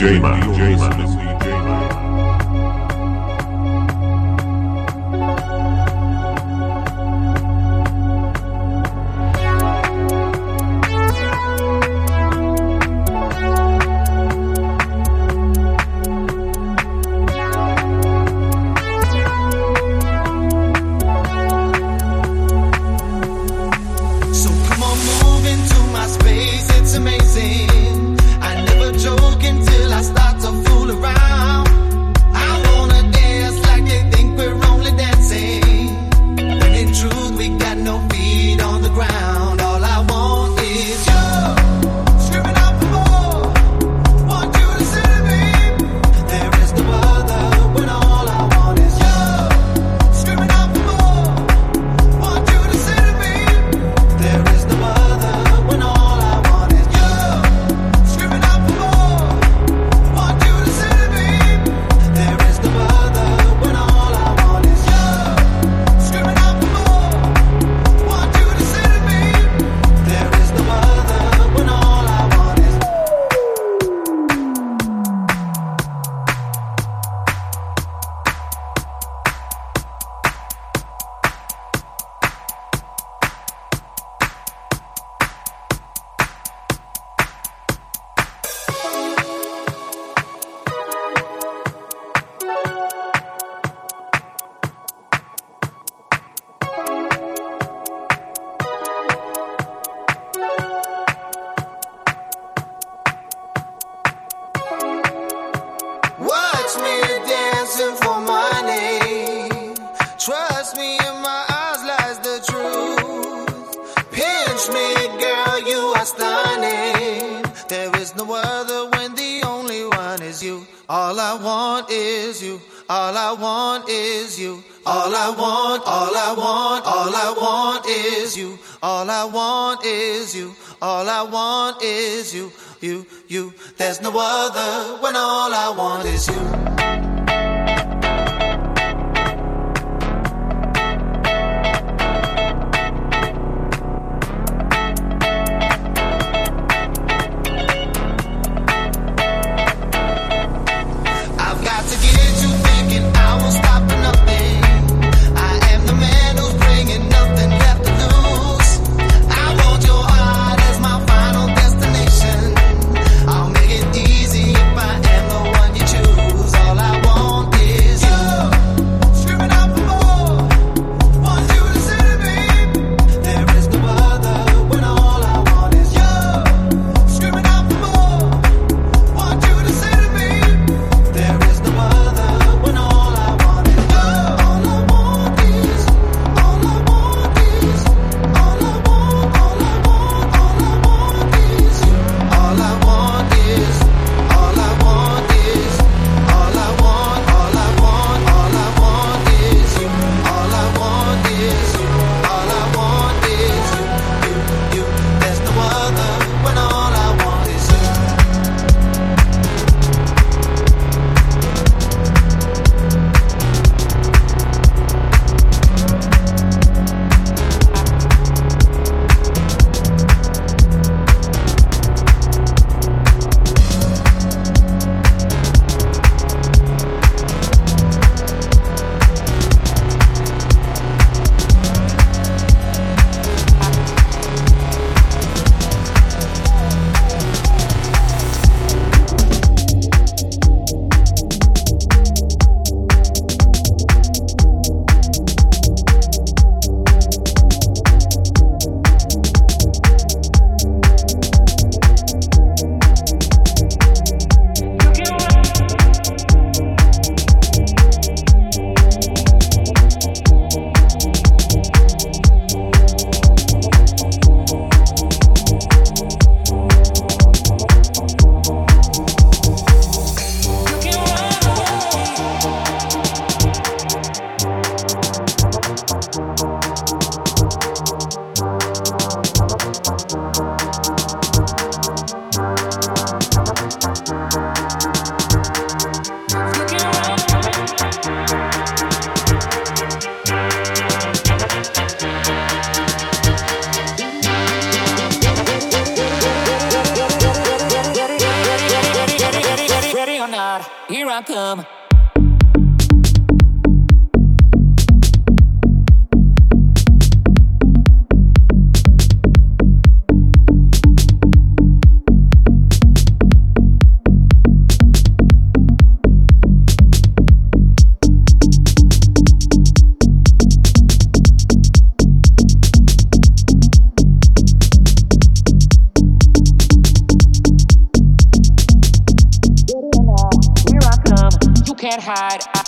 DJ. I'll is you. All I want is you. you choose. hide.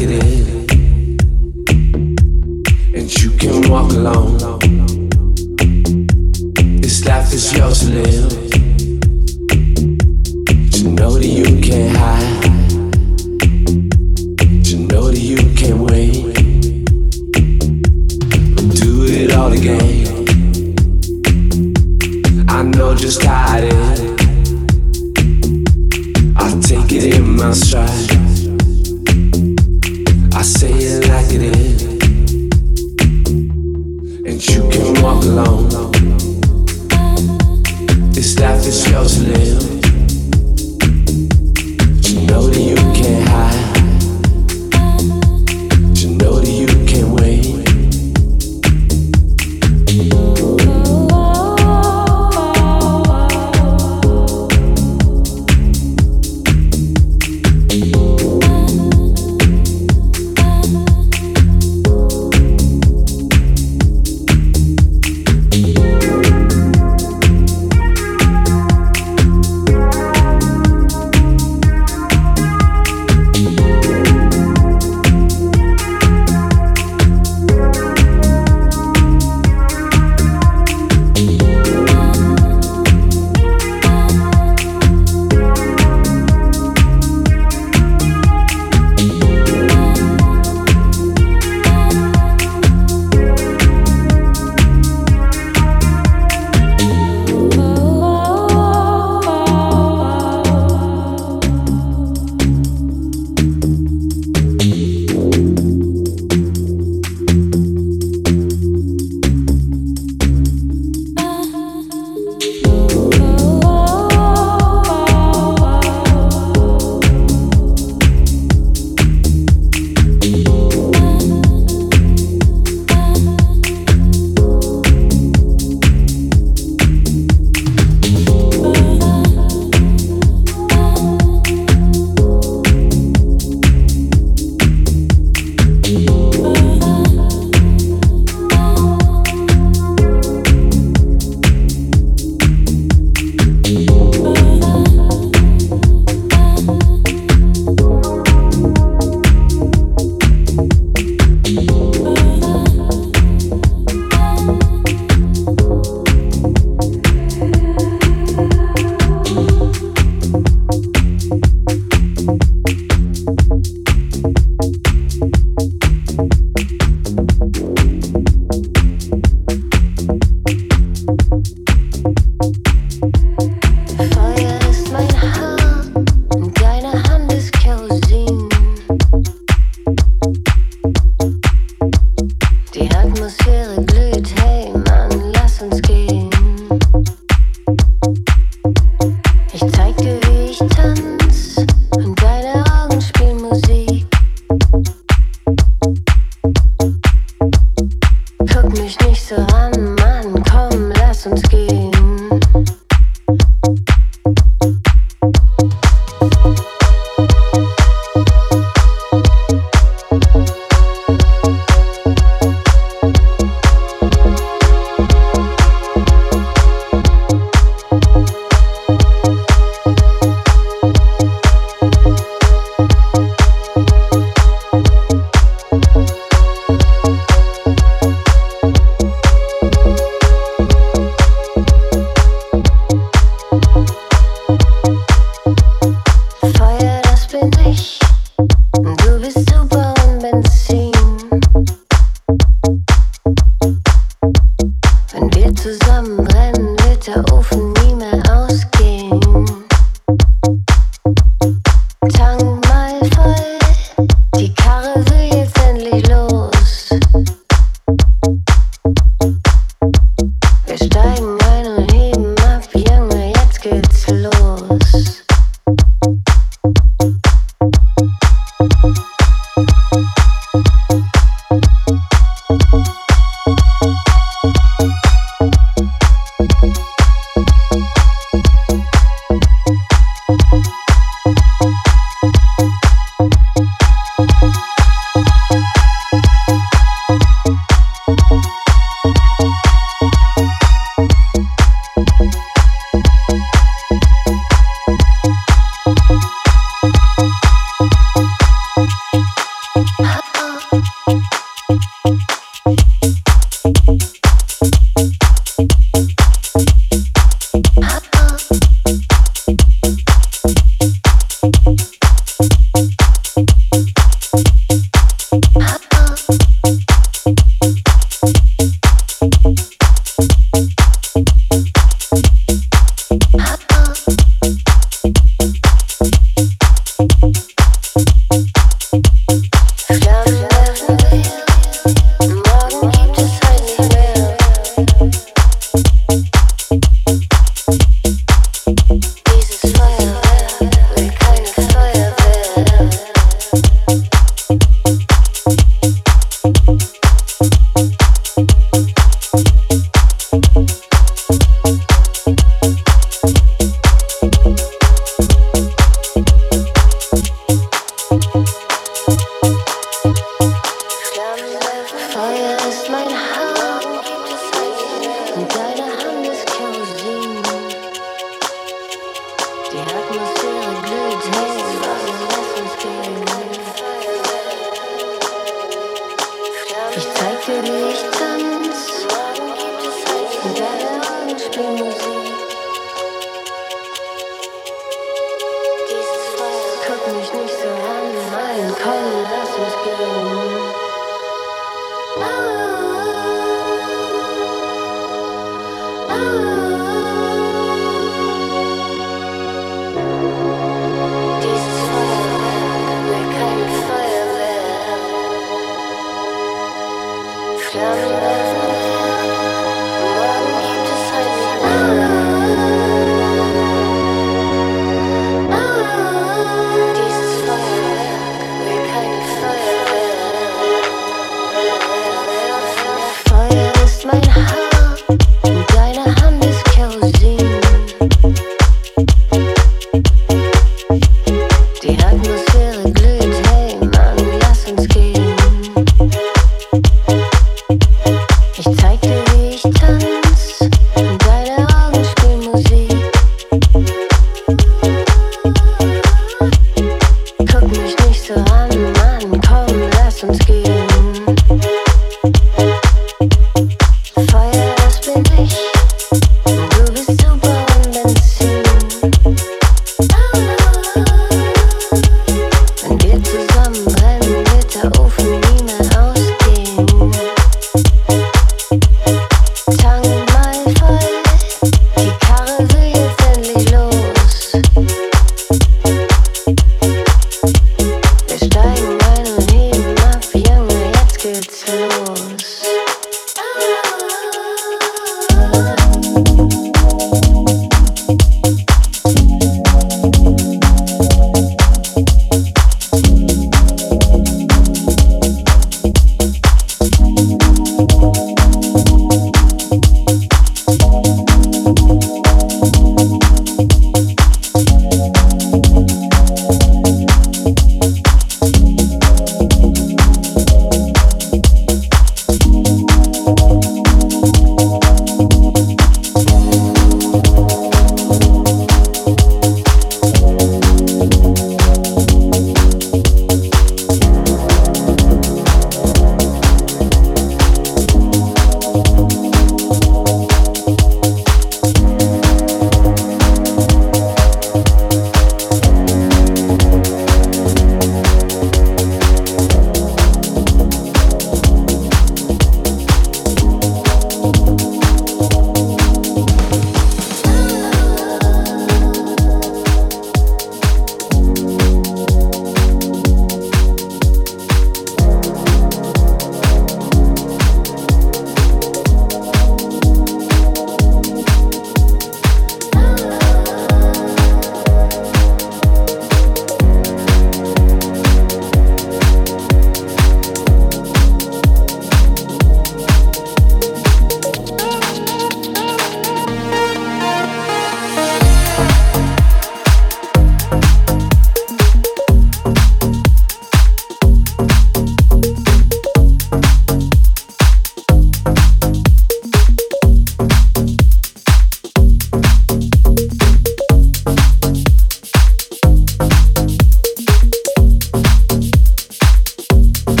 and you can walk alone. This life is yours to live. To know that you can't hide. To know that you can't wait. But do it all again. I know just how it is.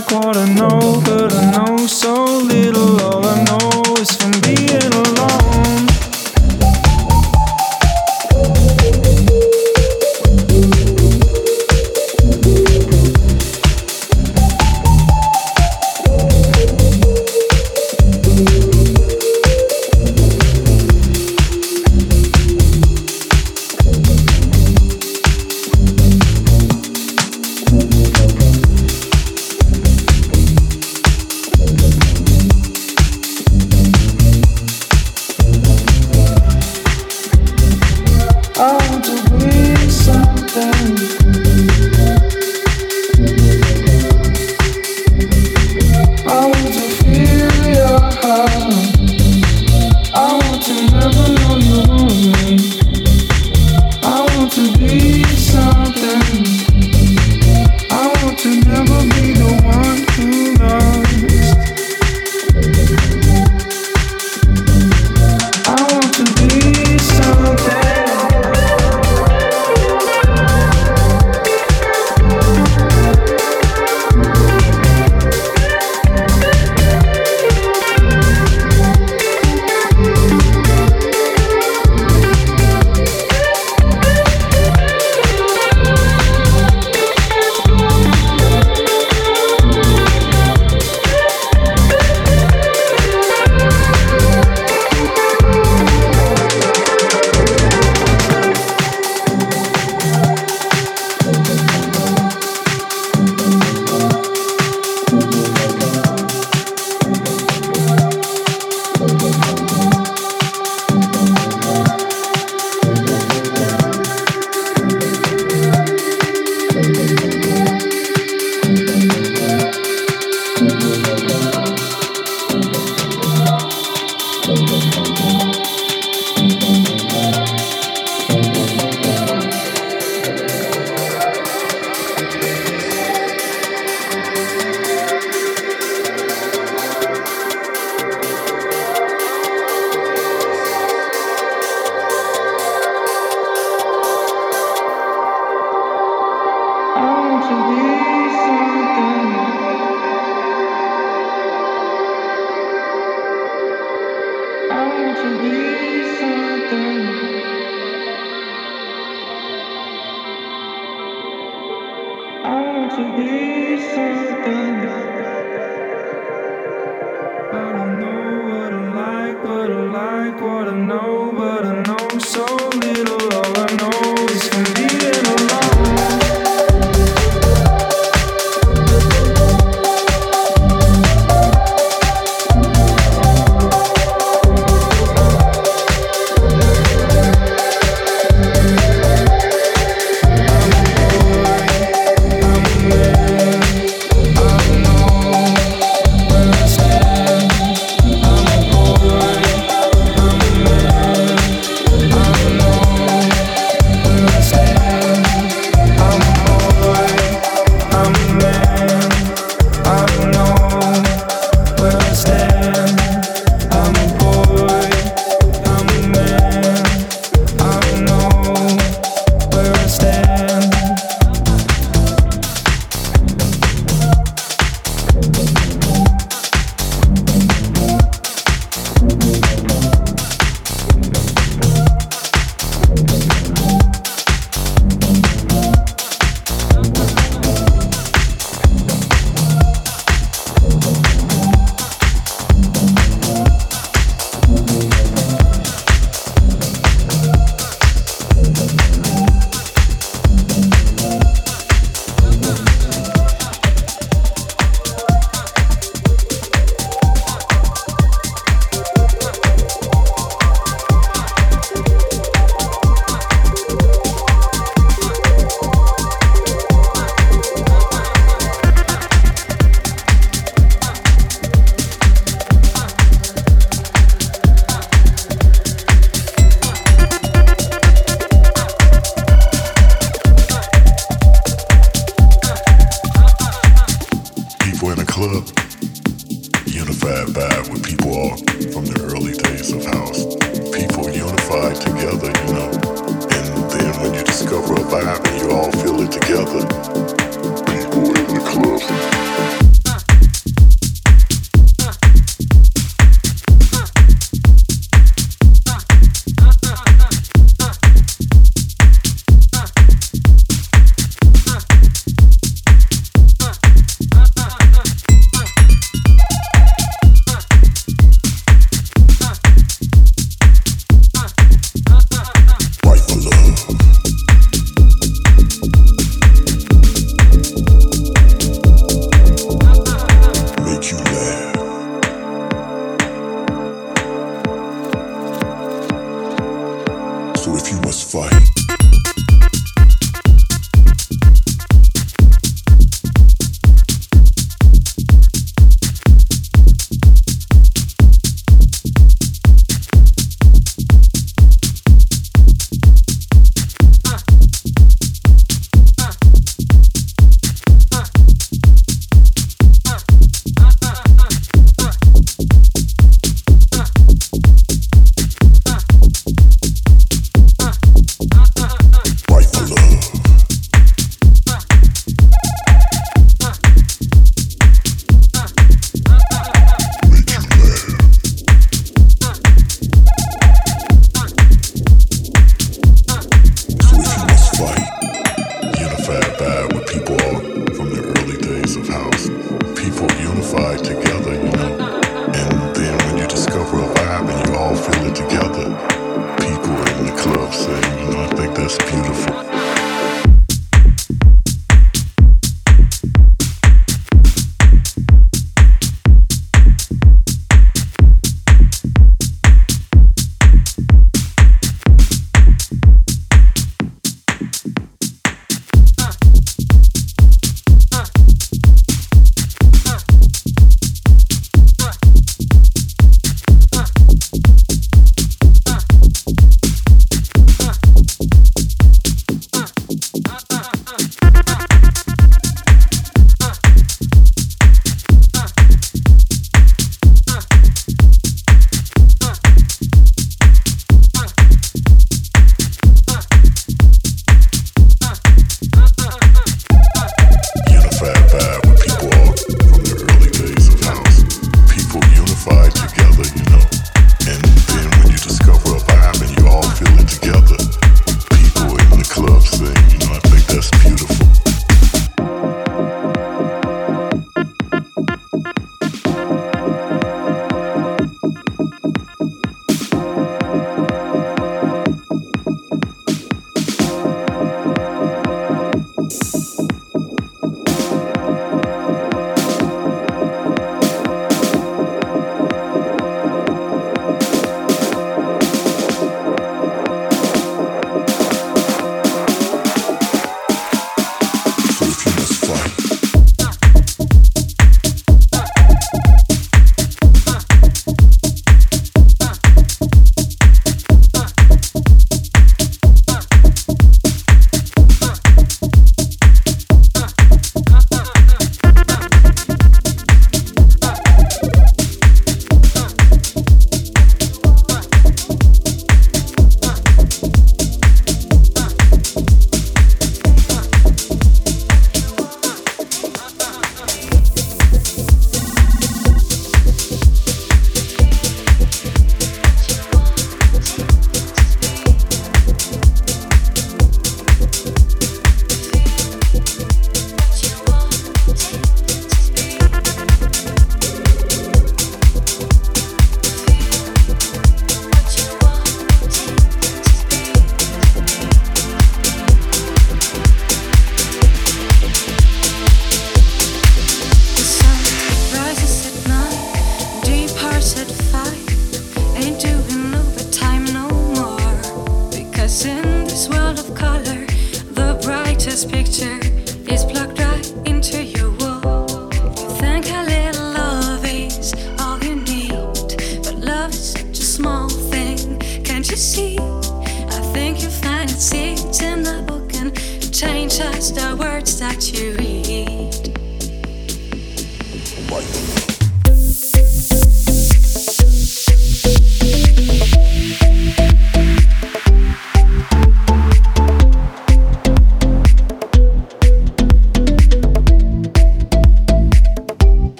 like what I know,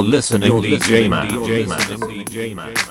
You're listening, You're listening DJ Man. DJ Man. DJ Man.